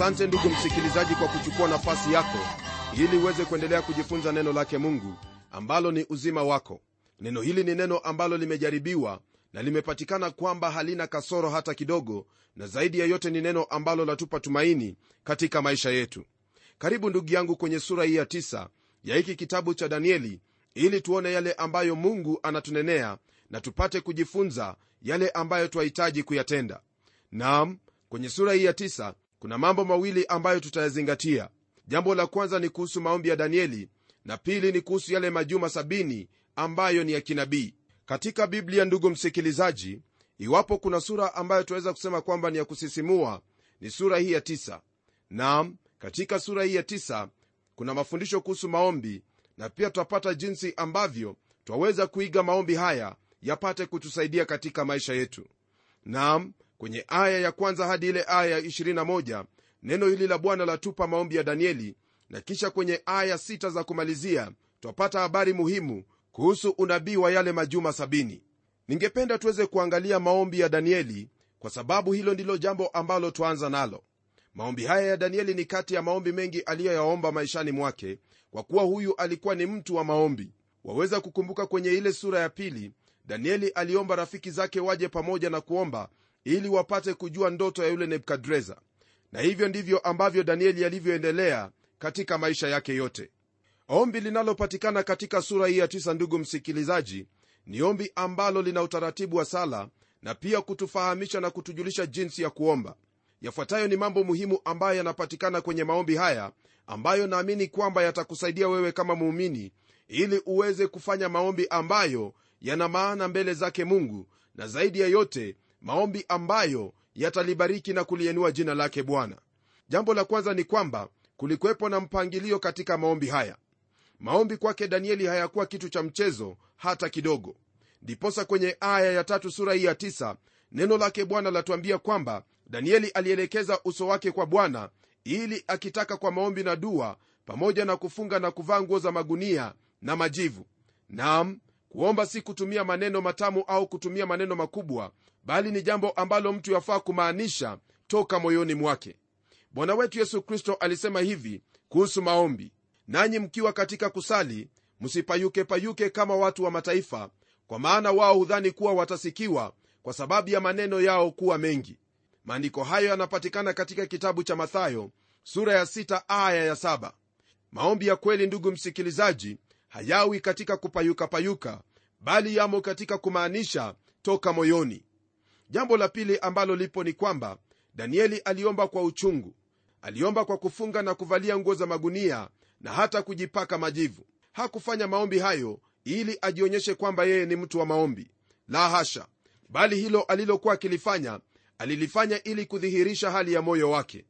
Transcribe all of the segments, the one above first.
asante ndugu msikilizaji kwa kuchukua nafasi yako ili uweze kuendelea kujifunza neno lake mungu ambalo ni uzima wako. Neno hili ni neno ambalo limejaribiwa na limepatikana kwamba halina kasoro hata kidogo na zaidi ya yote ni neno ambalo latupa tumaini katika maisha yetu. Karibu ndugu yangu kwenye sura hii ya tisa ya hiki kitabu cha danieli ili tuone yale ambayo mungu anatunenea na tupate kujifunza yale ambayo twahitaji kuyatenda. Naam, kwenye sura hii ya tisa kuna mambo mawili ambayo tutayazingatia. Jambo la kwanza ni kuhusu maombi ya danieli na pili ni kuhusu yale majuma sabini ambayo ni ya kinabii. Katika biblia ndugu msikilizaji iwapo kuna sura ambayo tunaweza kusema kwamba ni ya kusisimua ni sura hii ya tisa. Nam katika sura hii ya tisa kuna mafundisho kuhusu maombi na pia tutapata jinsi ambavyo twaweza kuiga maombi haya yapate kutusaidia katika maisha yetu. Nam kwenye aya ya kwanza hadi ile aya ya 21 neno hili la bwana latupa maombi ya danieli na kisha kwenye aya sita za kumalizia twapata habari muhimu kuhusu unabii wa yale majuma sabini. Ningependa tuweze kuangalia maombi ya danieli kwa sababu hilo ndilo jambo ambalo twaanza nalo. Maombi haya ya danieli ni kati ya maombi mengi aliyoyaomba maishani mwake kwa kuwa huyu alikuwa ni mtu wa maombi. Waweza kukumbuka kwenye ile sura ya pili danieli aliomba rafiki zake waje pamoja na kuomba ili wapate kujua ndoto ya yule nebukadreza. Na hivyo ndivyo ambavyo danieli alivyoendelea katika maisha yake yote. Ombi linalopatikana katika sura hii ya tisa ndugu msikilizaji ni ombi ambalo lina utaratibu wa sala na pia kutufahamisha na kutujulisha jinsi ya kuomba. Yafuatayo ni mambo muhimu ambayo yanapatikana kwenye maombi haya ambayo naamini kwamba yatakusaidia wewe kama muumini ili uweze kufanya maombi ambayo yana maana mbele zake mungu na zaidi ya yote maombi ambayo yatalibariki na kulienua jina lake bwana. Jambo la kwanza ni kwamba kulikuwepo na mpangilio katika maombi haya. Maombi kwake danieli hayakuwa kitu cha mchezo hata kidogo. Ndiposa kwenye aya ya tatu sura hii ya tisa neno lake bwana latuambia kwamba danieli alielekeza uso wake kwa bwana ili akitaka kwa maombi na dua pamoja na kufunga na kuvaa nguo za magunia na majivu. Nam kuomba si kutumia maneno matamu au kutumia maneno makubwa bali ni jambo ambalo mtu yafaa kumaanisha toka moyoni mwake. Bwana wetu yesu kristo alisema hivi kuhusu maombi nanyi mkiwa katika kusali msipayukepayuke kama watu wa mataifa kwa maana wao hudhani kuwa watasikiwa kwa sababu ya maneno yao kuwa mengi. Maandiko hayo yanapatikana katika kitabu cha mathayo sura ya sita aya ya 7 maombi ya kweli ndugu msikilizaji hayawi katika kupayukapayuka bali yamo katika kumaanisha toka moyoni jambo la pili ambalo lipo ni kwamba danieli aliomba kwa uchungu. Aliomba kwa kufunga na kuvalia nguo za magunia na hata kujipaka majivu. Hakufanya maombi hayo ili ajionyeshe kwamba yeye ni mtu wa maombi. La hasha! Bali hilo alilokuwa akilifanya alilifanya ili kudhihirisha hali ya moyo wake.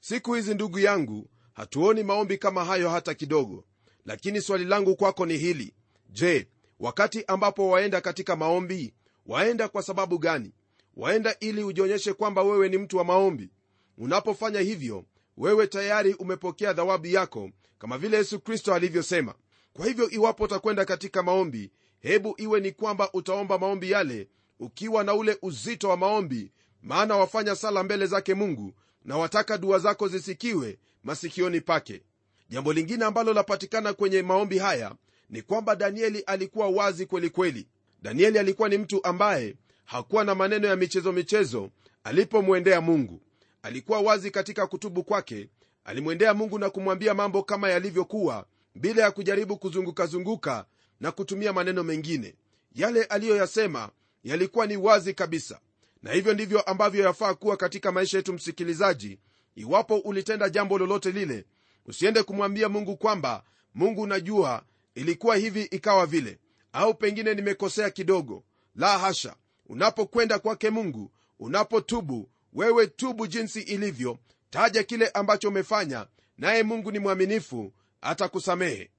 Siku hizi ndugu yangu hatuoni maombi kama hayo hata kidogo. Lakini swali langu kwako ni hili. Je wakati ambapo waenda katika maombi waenda kwa sababu gani waenda ili ujionyeshe kwamba wewe ni mtu wa maombi. Unapofanya hivyo wewe tayari umepokea thawabu yako kama vile yesu kristo alivyosema. Kwa hivyo iwapo utakwenda katika maombi hebu iwe ni kwamba utaomba maombi yale ukiwa na ule uzito wa maombi maana wafanya sala mbele zake mungu na wataka dua zako zisikiwe masikioni pake. Jambo lingine ambalo lapatikana kwenye maombi haya ni kwamba danieli alikuwa wazi kwelikweli kweli. danieli alikuwa ni mtu ambaye hakuwa na maneno ya michezo michezo alipomwendea mungu. Alikuwa wazi katika kutubu kwake. Alimwendea mungu na kumwambia mambo kama yalivyokuwa bila ya kujaribu kuzungukazunguka na kutumia maneno mengine. Yale aliyoyasema yalikuwa ni wazi kabisa na hivyo ndivyo ambavyo yafaa kuwa katika maisha yetu msikilizaji. Iwapo ulitenda jambo lolote lile usiende kumwambia mungu kwamba mungu unajua ilikuwa hivi ikawa vile au pengine nimekosea kidogo. La hasha unapokwenda kwake mungu unapotubu wewe tubu jinsi ilivyo taja kile ambacho umefanya naye mungu ni mwaminifu atakusamehe.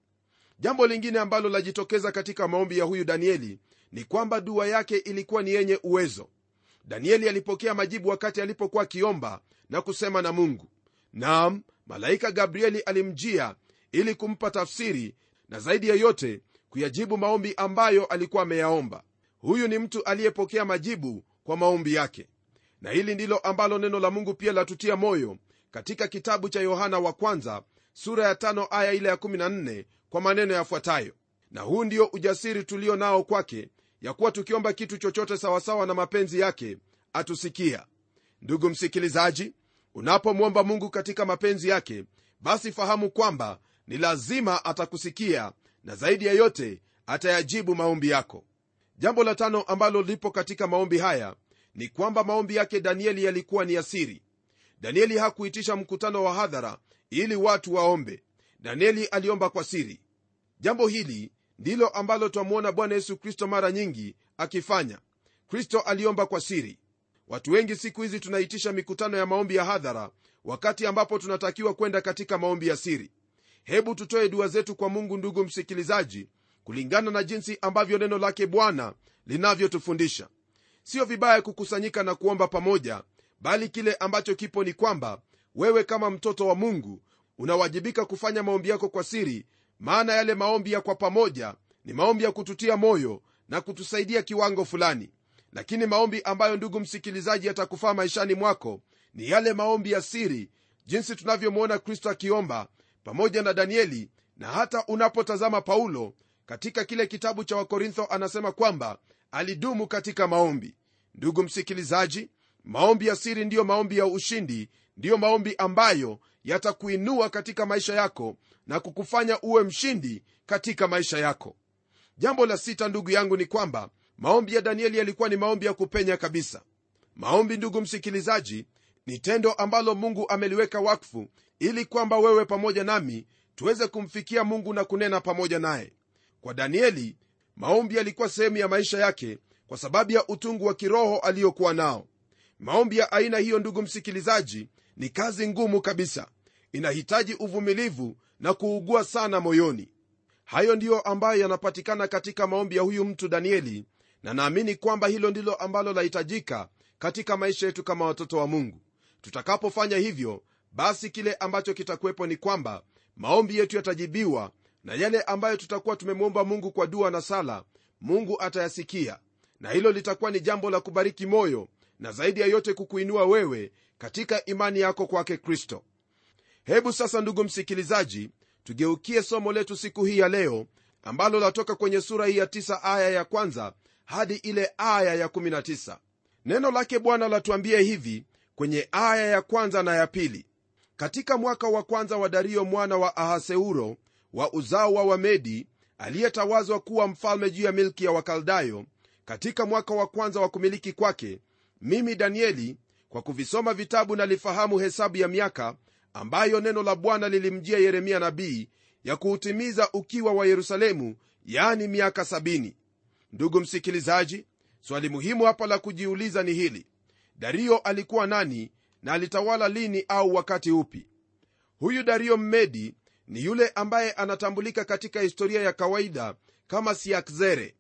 Jambo lingine ambalo lajitokeza katika maombi ya huyu danieli ni kwamba dua yake ilikuwa ni yenye uwezo. Danieli alipokea majibu wakati alipokuwa akiomba na kusema na mungu. Naam malaika gabrieli alimjia ili kumpa tafsiri na zaidi ya yote kuyajibu maombi ambayo alikuwa ameyaomba huyu ni mtu aliyepokea majibu kwa maombi yake. Na hili ndilo ambalo neno la mungu pia latutia moyo katika kitabu cha yohana wa kwanza sura ya tano aya ile ya 14 kwa maneno yafuatayo. Na huu ndio ujasiri tulio nao kwake ya kuwa tukiomba kitu chochote sawasawa na mapenzi yake atusikia. Ndugu msikilizaji unapomwomba mungu katika mapenzi yake basi fahamu kwamba ni lazima atakusikia na zaidi ya yote atayajibu maombi yako jambo la tano ambalo lipo katika maombi haya ni kwamba maombi yake danieli yalikuwa ni asiri danieli hakuitisha mkutano wa hadhara ili watu waombe. Danieli aliomba kwa siri. Jambo hili ndilo ambalo twamwona bwana yesu kristo mara nyingi akifanya. Kristo aliomba kwa siri. Watu wengi siku hizi tunaitisha mikutano ya maombi ya hadhara wakati ambapo tunatakiwa kwenda katika maombi ya siri. Hebu tutoe dua zetu kwa mungu ndugu msikilizaji kulingana na jinsi ambavyo neno lake bwana linavyotufundisha. Sio vibaya kukusanyika na kuomba pamoja bali kile ambacho kipo ni kwamba wewe kama mtoto wa mungu unawajibika kufanya maombi yako kwa siri maana yale maombi ya kwa pamoja ni maombi ya kututia moyo na kutusaidia kiwango fulani. Lakini maombi ambayo ndugu msikilizaji yatakufaa maishani mwako ni yale maombi ya siri jinsi tunavyomwona kristo akiomba pamoja na danieli na hata unapotazama paulo katika kile kitabu cha wakorintho anasema kwamba alidumu katika maombi. Ndugu msikilizaji maombi ya siri ndiyo maombi ya ushindi ndiyo maombi ambayo yatakuinua katika maisha yako na kukufanya uwe mshindi katika maisha yako. Jambo la sita ndugu yangu ni kwamba maombi ya danieli yalikuwa ni maombi ya kupenya kabisa. Maombi ndugu msikilizaji ni tendo ambalo mungu ameliweka wakfu ili kwamba wewe pamoja nami tuweze kumfikia mungu na kunena pamoja naye kwa danieli maombi yalikuwa sehemu ya maisha yake kwa sababu ya utungu wa kiroho aliyokuwa nao. Maombi ya aina hiyo ndugu msikilizaji ni kazi ngumu kabisa. Inahitaji uvumilivu na kuugua sana moyoni. Hayo ndiyo ambayo yanapatikana katika maombi ya huyu mtu danieli na naamini kwamba hilo ndilo ambalo lahitajika katika maisha yetu kama watoto wa mungu. Tutakapofanya hivyo basi kile ambacho kitakuwepo ni kwamba maombi yetu yatajibiwa na yale ambayo tutakuwa tumemwomba mungu kwa dua na sala mungu atayasikia. Na hilo litakuwa ni jambo la kubariki moyo na zaidi ya yote kukuinua wewe katika imani yako kwake kristo. Hebu sasa ndugu msikilizaji tugeukie somo letu siku hii ya leo ambalo latoka kwenye sura hii ya 9 aya ya kwanza hadi ile aya ya 19 neno lake bwana latuambia hivi kwenye aya ya kwanza na ya pili. Katika mwaka wa kwanza wa dario mwana wa ahaseuro wa uzao wa wamedi aliyetawazwa kuwa mfalme juu ya milki ya wakaldayo katika mwaka wa kwanza wa kumiliki kwake mimi danieli kwa kuvisoma vitabu nalifahamu hesabu ya miaka ambayo neno la bwana lilimjia yeremia nabii ya kuutimiza ukiwa wa yerusalemu yani miaka 70 ndugu msikilizaji swali muhimu hapa la kujiuliza ni hili. Dario alikuwa nani na alitawala lini au wakati upi? Huyu dario mmedi ni yule ambaye anatambulika katika historia ya kawaida kama siakzere.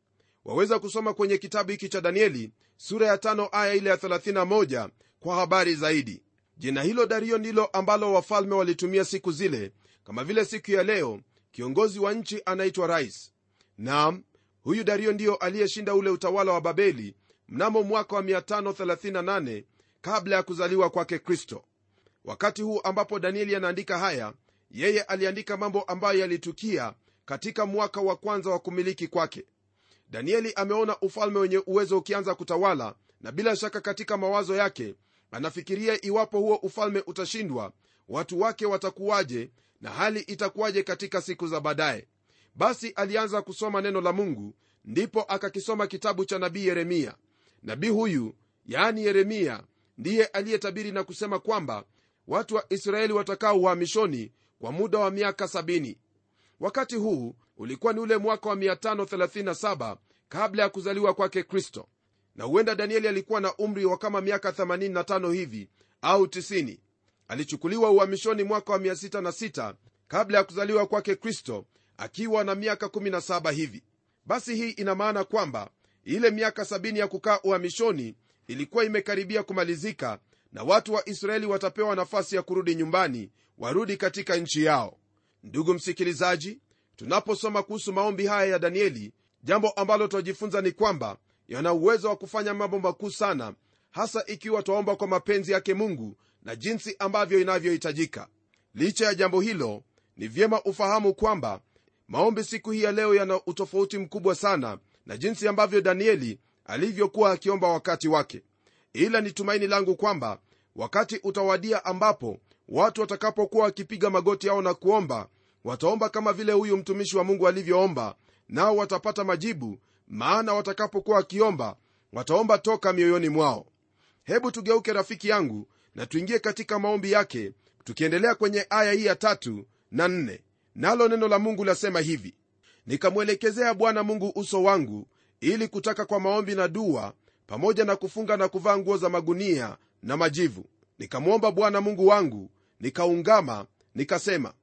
Waweza kusoma kwenye kitabu hiki cha danieli sura ya tano aya ile ya 31 kwa habari zaidi. Jina hilo dario ndilo ambalo wafalme walitumia siku zile kama vile siku ya leo kiongozi wa nchi anaitwa rais. Nam huyu dario ndiyo aliyeshinda ule utawala wa babeli mnamo mwaka wa 538 kabla ya kuzaliwa kwake kristo. Wakati huu ambapo danieli anaandika haya yeye aliandika mambo ambayo yalitukia katika mwaka wa kwanza wa kumiliki kwake. Danieli ameona ufalme wenye uwezo ukianza kutawala na bila shaka katika mawazo yake anafikiria iwapo huo ufalme utashindwa watu wake watakuwaje na hali itakuwaje katika siku za baadaye. Basi alianza kusoma neno la mungu ndipo akakisoma kitabu cha nabii yeremia. Nabii huyu yaani yeremia ndiye aliyetabiri na kusema kwamba watu wa israeli watakaa uhamishoni kwa muda wa miaka 70 wakati huu ulikuwa ni ule mwaka wa 537 kabla ya kuzaliwa kwake kristo. Na huenda danieli alikuwa na umri wa kama miaka 85 hivi au 90 alichukuliwa uhamishoni mwaka wa 66 kabla ya kuzaliwa kwake kristo akiwa na miaka 17 hivi. Basi hii ina maana kwamba ile miaka 70 ya kukaa uhamishoni ilikuwa imekaribia kumalizika na watu wa israeli watapewa nafasi ya kurudi nyumbani warudi katika nchi yao. Ndugu msikilizaji tunaposoma kuhusu maombi haya ya danieli jambo ambalo twajifunza ni kwamba yana uwezo wa kufanya mambo makuu sana hasa ikiwa twaomba kwa mapenzi yake mungu na jinsi ambavyo inavyohitajika. Licha ya jambo hilo ni vyema ufahamu kwamba maombi siku hii ya leo yana utofauti mkubwa sana na jinsi ambavyo danieli alivyokuwa akiomba wakati wake. Ila ni tumaini langu kwamba wakati utawadia ambapo watu watakapokuwa wakipiga magoti yao na kuomba wataomba kama vile huyu mtumishi wa mungu alivyoomba nao watapata majibu maana watakapokuwa wakiomba wataomba toka mioyoni mwao. Hebu tugeuke rafiki yangu na tuingie katika maombi yake tukiendelea kwenye aya hii ya tatu na nne. Nalo neno la mungu lasema hivi nikamwelekezea bwana mungu uso wangu ili kutaka kwa maombi na dua pamoja na kufunga na kuvaa nguo za magunia na majivu. Nikamwomba bwana mungu wangu nikaungama nikasema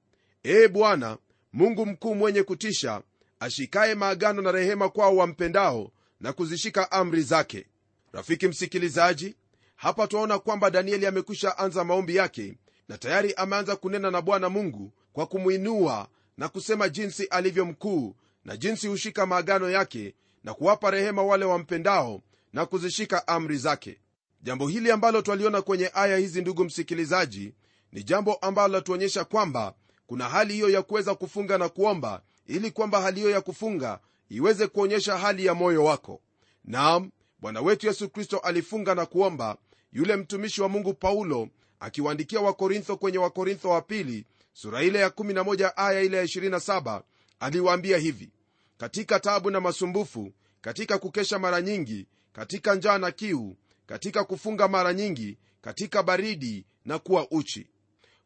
ee bwana mungu mkuu mwenye kutisha ashikaye maagano na rehema kwao wampendao na kuzishika amri zake. Rafiki msikilizaji hapa twaona kwamba danieli amekwisha anza maombi yake na tayari ameanza kunena na bwana mungu kwa kumwinua na kusema jinsi alivyo mkuu na jinsi hushika maagano yake na kuwapa rehema wale wampendao na kuzishika amri zake jambo hili ambalo twaliona kwenye aya hizi ndugu msikilizaji ni jambo ambalo latuonyesha kwamba kuna hali hiyo ya kuweza kufunga na kuomba ili kwamba hali hiyo ya kufunga iweze kuonyesha hali ya moyo wako. Naam bwana wetu yesu kristo alifunga na kuomba yule mtumishi wa mungu paulo akiwaandikia wakorintho kwenye wakorintho wa pili sura ile ya 11 aya ile ya 27 aliwaambia hivi katika tabu na masumbufu katika kukesha mara nyingi katika njaa na kiu katika kufunga mara nyingi katika baridi na kuwa uchi.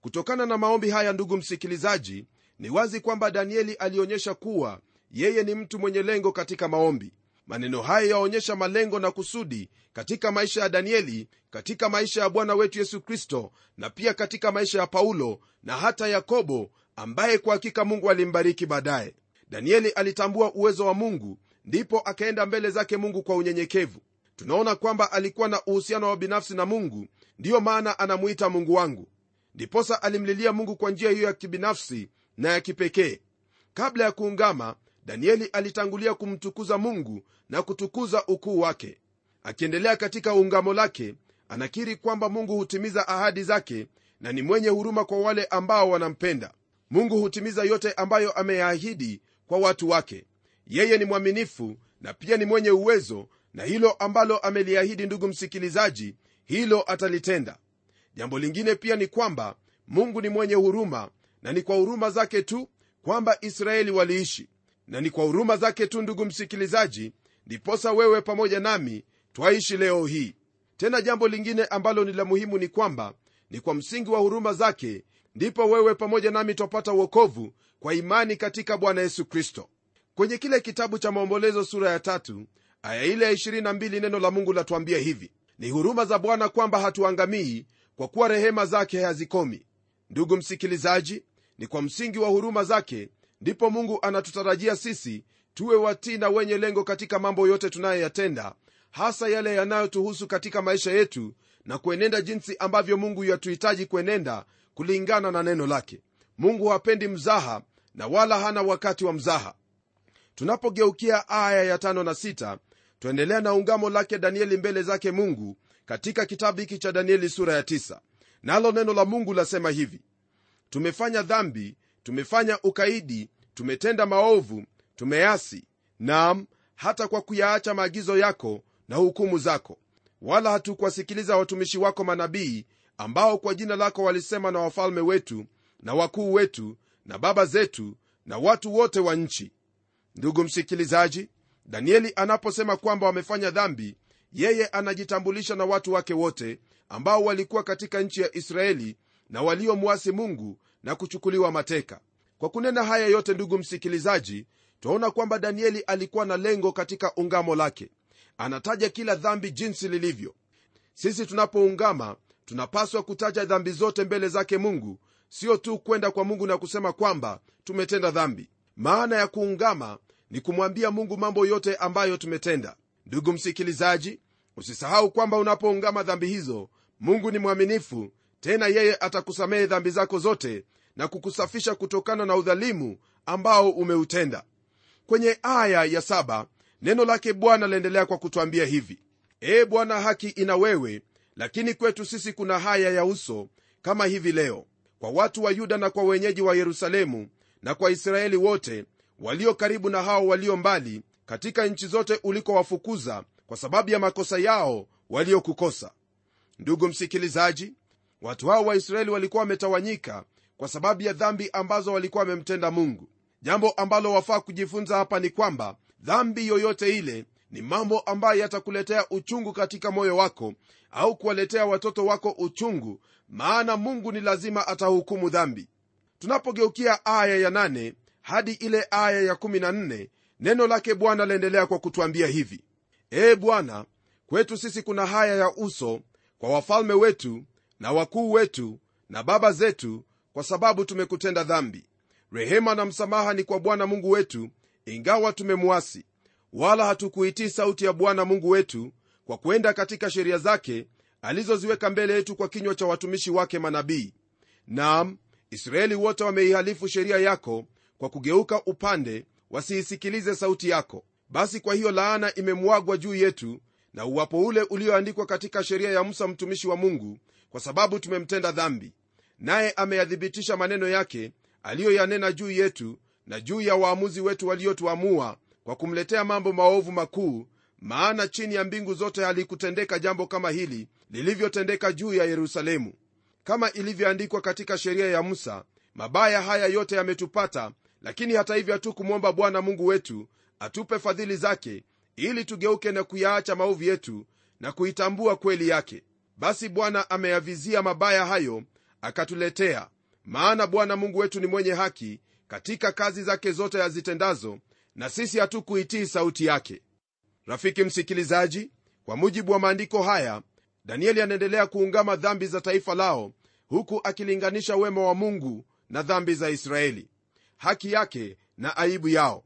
Kutokana na maombi haya ndugu msikilizaji ni wazi kwamba danieli alionyesha kuwa yeye ni mtu mwenye lengo katika maombi. Maneno haya yaonyesha malengo na kusudi katika maisha ya danieli katika maisha ya bwana wetu yesu kristo na pia katika maisha ya paulo na hata yakobo ambaye kwa hakika mungu alimbariki baadaye. Danieli alitambua uwezo wa mungu ndipo akaenda mbele zake mungu kwa unyenyekevu tunaona kwamba alikuwa na uhusiano wa binafsi na mungu ndiyo maana anamuita mungu wangu. Ndiposa alimlilia mungu kwa njia hiyo ya kibinafsi na ya kipekee. Kabla ya kuungama danieli alitangulia kumtukuza mungu na kutukuza ukuu wake. Akiendelea katika ungamo lake anakiri kwamba mungu hutimiza ahadi zake na ni mwenye huruma kwa wale ambao wanampenda. Mungu hutimiza yote ambayo ameyaahidi kwa watu wake. Yeye ni mwaminifu na pia ni mwenye uwezo na hilo ambalo ameliahidi ndugu msikilizaji hilo atalitenda. Jambo lingine pia ni kwamba mungu ni mwenye huruma na ni kwa huruma zake tu kwamba israeli waliishi. Na ni kwa huruma zake tu ndugu msikilizaji ndiposa wewe pamoja nami twaishi leo hii. Tena jambo lingine ambalo ni la muhimu ni kwamba ni kwa msingi wa huruma zake ndipo wewe pamoja nami twapata uokovu kwa imani katika bwana yesu kristo. Kwenye kile kitabu cha maombolezo sura ya tatu aya ile ya 22 neno la mungu latuambia hivi ni huruma za bwana kwamba hatuangamii kwa kuwa rehema zake hazikomi. Ndugu msikilizaji ni kwa msingi wa huruma zake ndipo mungu anatutarajia sisi tuwe watii na wenye lengo katika mambo yote tunayoyatenda hasa yale yanayotuhusu katika maisha yetu na kuenenda jinsi ambavyo mungu yatuhitaji kuenenda kulingana na neno lake. Mungu hapendi mzaha na wala hana wakati wa mzaha tunapogeukia aya ya tano na sita twaendelea na ungamo lake danieli mbele zake mungu katika kitabu hiki cha danieli sura ya tisa. nalo neno la mungu lasema hivi tumefanya dhambi tumefanya ukaidi tumetenda maovu tumeasi nam hata kwa kuyaacha maagizo yako na hukumu zako wala hatukuwasikiliza watumishi wako manabii ambao kwa jina lako walisema na wafalme wetu na wakuu wetu na baba zetu na watu wote wa nchi ndugu msikilizaji danieli anaposema kwamba wamefanya dhambi yeye anajitambulisha na watu wake wote ambao walikuwa katika nchi ya israeli na waliomwasi mungu na kuchukuliwa mateka. Kwa kunena haya yote ndugu msikilizaji twaona kwamba danieli alikuwa na lengo katika ungamo lake. Anataja kila dhambi jinsi lilivyo. Sisi tunapoungama tunapaswa kutaja dhambi zote mbele zake mungu sio tu kwenda kwa mungu na kusema kwamba tumetenda dhambi. Maana ya kuungama ni kumwambia mungu mambo yote ambayo tumetenda. Ndugu msikilizaji usisahau kwamba unapoungama dhambi hizo mungu ni mwaminifu tena yeye atakusamehe dhambi zako zote na kukusafisha kutokana na udhalimu ambao umeutenda. Kwenye aya ya saba neno lake bwana laendelea kwa kutwambia hivi ee bwana haki ina wewe lakini kwetu sisi kuna haya ya uso kama hivi leo. Kwa watu wa yuda na kwa wenyeji wa yerusalemu na kwa israeli wote walio karibu na hao walio mbali katika nchi zote ulikowafukuza kwa sababu ya makosa yao waliokukosa. Ndugu msikilizaji watu hao waisraeli walikuwa wametawanyika kwa sababu ya dhambi ambazo walikuwa wamemtenda mungu. Jambo ambalo wafaa kujifunza hapa ni kwamba dhambi yoyote ile ni mambo ambayo yatakuletea uchungu katika moyo wako au kuwaletea watoto wako uchungu maana mungu ni lazima atahukumu dhambi. Tunapogeukia aya ya 8 hadi ile aya ya 14 neno lake bwana laendelea kwa kutwambia hivi. Ee bwana kwetu sisi kuna haya ya uso kwa wafalme wetu na wakuu wetu na baba zetu kwa sababu tumekutenda dhambi. Rehema na msamaha ni kwa bwana mungu wetu ingawa tumemwasi. Wala hatukuitii sauti ya bwana mungu wetu kwa kwenda katika sheria zake alizoziweka mbele yetu kwa kinywa cha watumishi wake manabii. Nam israeli wote wameihalifu sheria yako kwa kugeuka upande wasiisikilize sauti yako. Basi kwa hiyo laana imemwagwa juu yetu na uwapo ule ulioandikwa katika sheria ya musa mtumishi wa mungu kwa sababu tumemtenda dhambi. Naye ameyathibitisha maneno yake aliyoyanena juu yetu na juu ya waamuzi wetu waliotuamua kwa kumletea mambo maovu makuu maana chini ya mbingu zote halikutendeka jambo kama hili lilivyotendeka juu ya yerusalemu. Kama ilivyoandikwa katika sheria ya musa mabaya haya yote yametupata lakini hata hivyo hatukumwomba bwana mungu wetu atupe fadhili zake ili tugeuke na kuyaacha maovu yetu na kuitambua kweli yake. Basi bwana ameyavizia mabaya hayo akatuletea. Maana bwana mungu wetu ni mwenye haki katika kazi zake zote yazitendazo na sisi hatukuitii sauti yake. Rafiki msikilizaji kwa mujibu wa maandiko haya danieli anaendelea kuungama dhambi za taifa lao huku akilinganisha wema wa mungu na dhambi za israeli haki yake na aibu yao.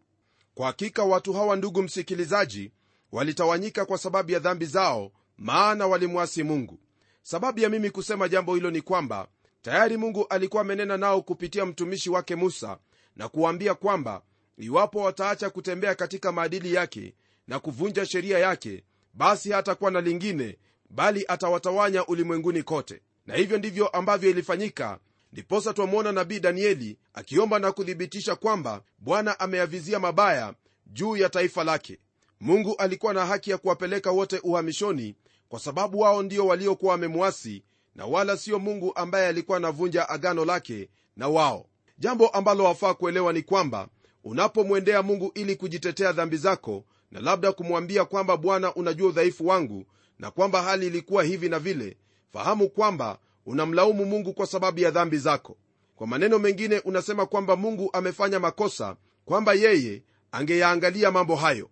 Kwa hakika watu hawa ndugu msikilizaji walitawanyika kwa sababu ya dhambi zao maana walimwasi mungu. Sababu ya mimi kusema jambo hilo ni kwamba tayari mungu alikuwa amenena nao kupitia mtumishi wake musa na kuwaambia kwamba iwapo wataacha kutembea katika maadili yake na kuvunja sheria yake basi hatakuwa na lingine bali atawatawanya ulimwenguni kote. Na hivyo ndivyo ambavyo ilifanyika ndiposa twamwona nabii danieli akiomba na kuthibitisha kwamba bwana ameyavizia mabaya juu ya taifa lake. Mungu alikuwa na haki ya kuwapeleka wote uhamishoni kwa sababu wao ndio waliokuwa wamemwasi na wala sio mungu ambaye alikuwa anavunja agano lake na wao. Jambo ambalo wafaa kuelewa ni kwamba unapomwendea mungu ili kujitetea dhambi zako na labda kumwambia kwamba bwana unajua udhaifu wangu na kwamba hali ilikuwa hivi na vile fahamu kwamba unamlaumu mungu kwa sababu ya dhambi zako. Kwa maneno mengine unasema kwamba mungu amefanya makosa kwamba yeye angeyaangalia mambo hayo.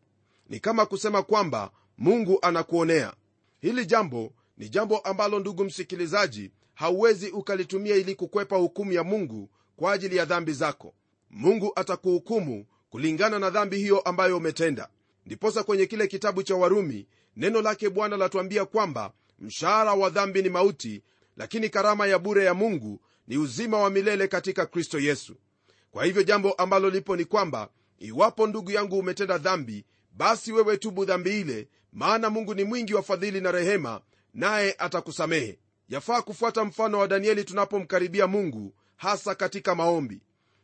Ni kama kusema kwamba mungu anakuonea. Hili jambo ni jambo ambalo ndugu msikilizaji hauwezi ukalitumia ili kukwepa hukumu ya mungu kwa ajili ya dhambi zako. Mungu atakuhukumu kulingana na dhambi hiyo ambayo umetenda. Ndiposa kwenye kile kitabu cha warumi neno lake bwana latuambia kwamba mshahara wa dhambi ni mauti lakini karama ya bure ya mungu ni uzima wa milele katika kristo yesu. Kwa hivyo jambo ambalo lipo ni kwamba iwapo ndugu yangu umetenda dhambi basi wewe tubu dhambi ile maana mungu ni mwingi wa fadhili na rehema naye atakusamehe. Yafaa kufuata mfano wa danieli tunapomkaribia mungu hasa katika maombi.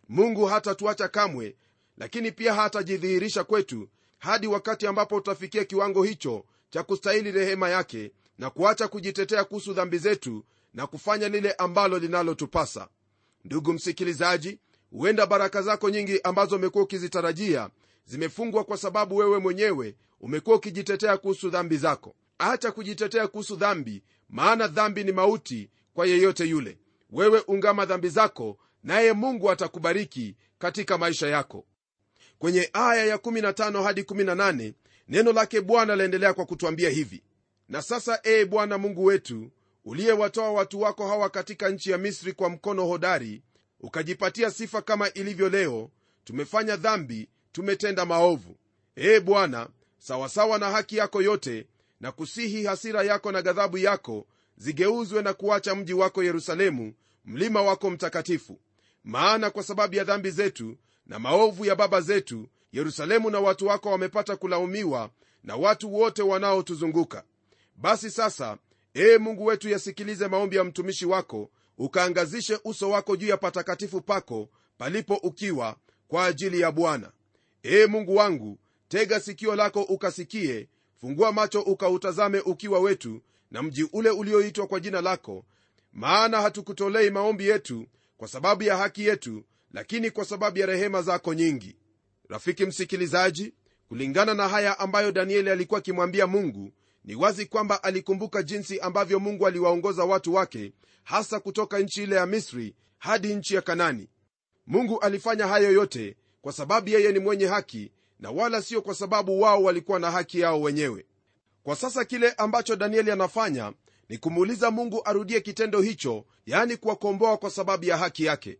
Mungu hatatuacha kamwe lakini pia hatajidhihirisha kwetu hadi wakati ambapo tutafikia kiwango hicho cha kustahili rehema yake na kuacha kujitetea kuhusu dhambi zetu na kufanya lile ambalo linalotupasa. Ndugu msikilizaji huenda baraka zako nyingi ambazo umekuwa ukizitarajia zimefungwa kwa sababu wewe mwenyewe umekuwa ukijitetea kuhusu dhambi zako. Acha kujitetea kuhusu dhambi maana dhambi ni mauti kwa yeyote yule. Wewe ungama dhambi zako naye mungu atakubariki katika maisha yako. Kwenye aya ya15 hadi 18 neno lake bwana laendelea kwa kutwambia hivi. Na sasa ee bwana mungu wetu uliyewatoa watu wako hawa katika nchi ya misri kwa mkono hodari ukajipatia sifa kama ilivyo leo tumefanya dhambi tumetenda maovu. Ee bwana sawasawa na haki yako yote na kusihi hasira yako na ghadhabu yako zigeuzwe na kuacha mji wako yerusalemu mlima wako mtakatifu. Maana kwa sababu ya dhambi zetu na maovu ya baba zetu yerusalemu na watu wako wamepata kulaumiwa na watu wote wanaotuzunguka. Basi sasa ee mungu wetu yasikilize maombi ya mtumishi wako ukaangazishe uso wako juu ya patakatifu pako palipo ukiwa kwa ajili ya bwana. Ee mungu wangu tega sikio lako ukasikie fungua macho ukautazame ukiwa wetu na mji ule ulioitwa kwa jina lako maana hatukutolei maombi yetu kwa sababu ya haki yetu lakini kwa sababu ya rehema zako nyingi. Rafiki msikilizaji kulingana na haya ambayo danieli alikuwa akimwambia mungu ni wazi kwamba alikumbuka jinsi ambavyo mungu aliwaongoza watu wake hasa kutoka nchi ile ya misri hadi nchi ya kanani. Mungu alifanya hayo yote kwa sababu yeye ni mwenye haki na wala sio kwa sababu wao walikuwa na haki yao wenyewe. Kwa sasa kile ambacho danieli anafanya ni kumuuliza mungu arudie kitendo hicho yaani kuwakomboa kwa sababu ya haki yake.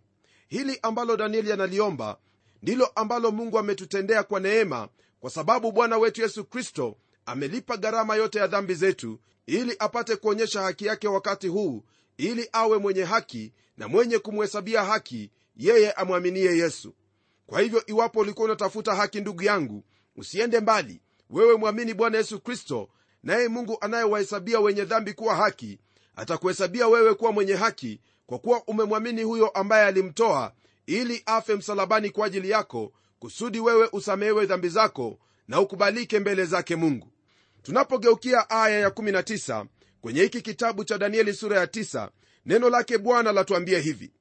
Hili ambalo danieli analiomba ndilo ambalo mungu ametutendea kwa neema kwa sababu bwana wetu yesu kristo amelipa gharama yote ya dhambi zetu ili apate kuonyesha haki yake wakati huu ili awe mwenye haki na mwenye kumhesabia haki yeye amwaminie yesu. Kwa hivyo iwapo ulikuwa unatafuta haki ndugu yangu usiende mbali. Wewe mwamini bwana yesu kristo naye mungu anayewahesabia wenye dhambi kuwa haki atakuhesabia wewe kuwa mwenye haki kwa kuwa umemwamini huyo ambaye alimtoa ili afe msalabani kwa ajili yako kusudi wewe usamehewe dhambi zako na ukubalike mbele zake mungu tunapogeukia aya ya19 kwenye hiki kitabu cha danieli sura ya 9 neno lake bwana latuambia hivi.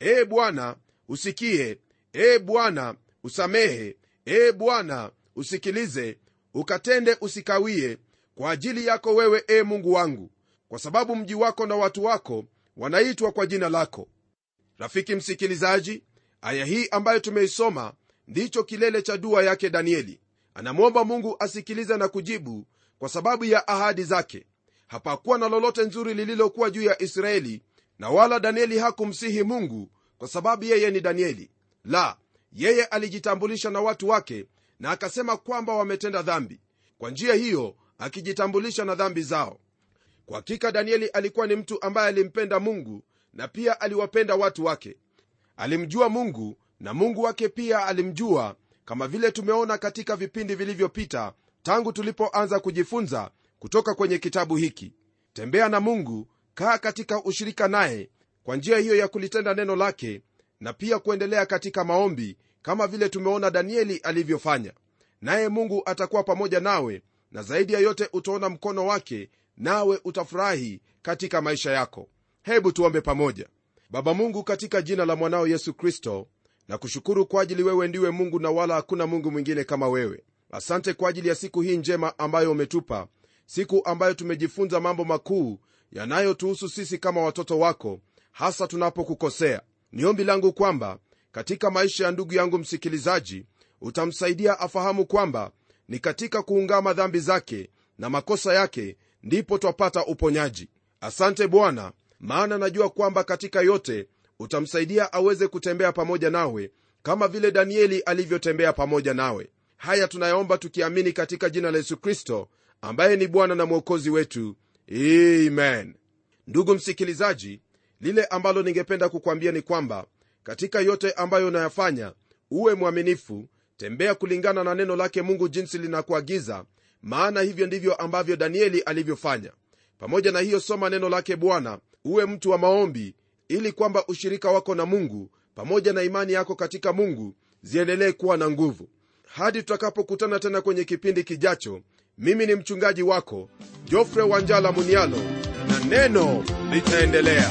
Ee bwana usikie. Ee bwana usamehe. Ee bwana usikilize. Ukatende usikawie kwa ajili yako wewe ee mungu wangu kwa sababu mji wako na watu wako wanaitwa kwa jina lako. Rafiki msikilizaji aya hii ambayo tumeisoma ndicho kilele cha dua yake danieli. Anamwomba mungu asikilize na kujibu kwa sababu ya ahadi zake hapakuwa na lolote nzuri lililokuwa juu ya israeli na wala danieli hakumsihi mungu kwa sababu yeye ni danieli. La yeye alijitambulisha na watu wake na akasema kwamba wametenda dhambi. Kwa njia hiyo akijitambulisha na dhambi zao. Kwa hakika danieli alikuwa ni mtu ambaye alimpenda mungu na pia aliwapenda watu wake. Alimjua mungu na mungu wake pia alimjua kama vile tumeona katika vipindi vilivyopita tangu tulipoanza kujifunza kutoka kwenye kitabu hiki tembea na mungu kaa katika ushirika naye kwa njia hiyo ya kulitenda neno lake na pia kuendelea katika maombi kama vile tumeona danieli alivyofanya. Naye mungu atakuwa pamoja nawe na zaidi ya yote utaona mkono wake nawe utafurahi katika maisha yako. Hebu tuombe pamoja. Baba mungu katika jina la mwanao yesu kristo na kushukuru kwa ajili wewe ndiwe mungu na wala hakuna mungu mwingine kama wewe asante kwa ajili ya siku hii njema ambayo umetupa siku ambayo tumejifunza mambo makuu yanayotuhusu sisi kama watoto wako hasa tunapokukosea. Ni ombi langu kwamba katika maisha ya ndugu yangu msikilizaji utamsaidia afahamu kwamba ni katika kuungama dhambi zake na makosa yake ndipo twapata uponyaji. Asante bwana maana najua kwamba katika yote utamsaidia aweze kutembea pamoja nawe kama vile danieli alivyotembea pamoja nawe haya tunayaomba tukiamini katika jina la yesu kristo ambaye ni bwana na mwokozi wetu. Amen. Ndugu msikilizaji lile ambalo ningependa kukwambia ni kwamba katika yote ambayo unayafanya uwe mwaminifu tembea kulingana na neno lake mungu jinsi linakuagiza maana hivyo ndivyo ambavyo danieli alivyofanya. Pamoja na hiyo soma neno lake bwana uwe mtu wa maombi ili kwamba ushirika wako na mungu pamoja na imani yako katika mungu ziendelee kuwa na nguvu hadi tutakapokutana tena kwenye kipindi kijacho mimi ni mchungaji wako jofre wanjala munialo na neno litaendelea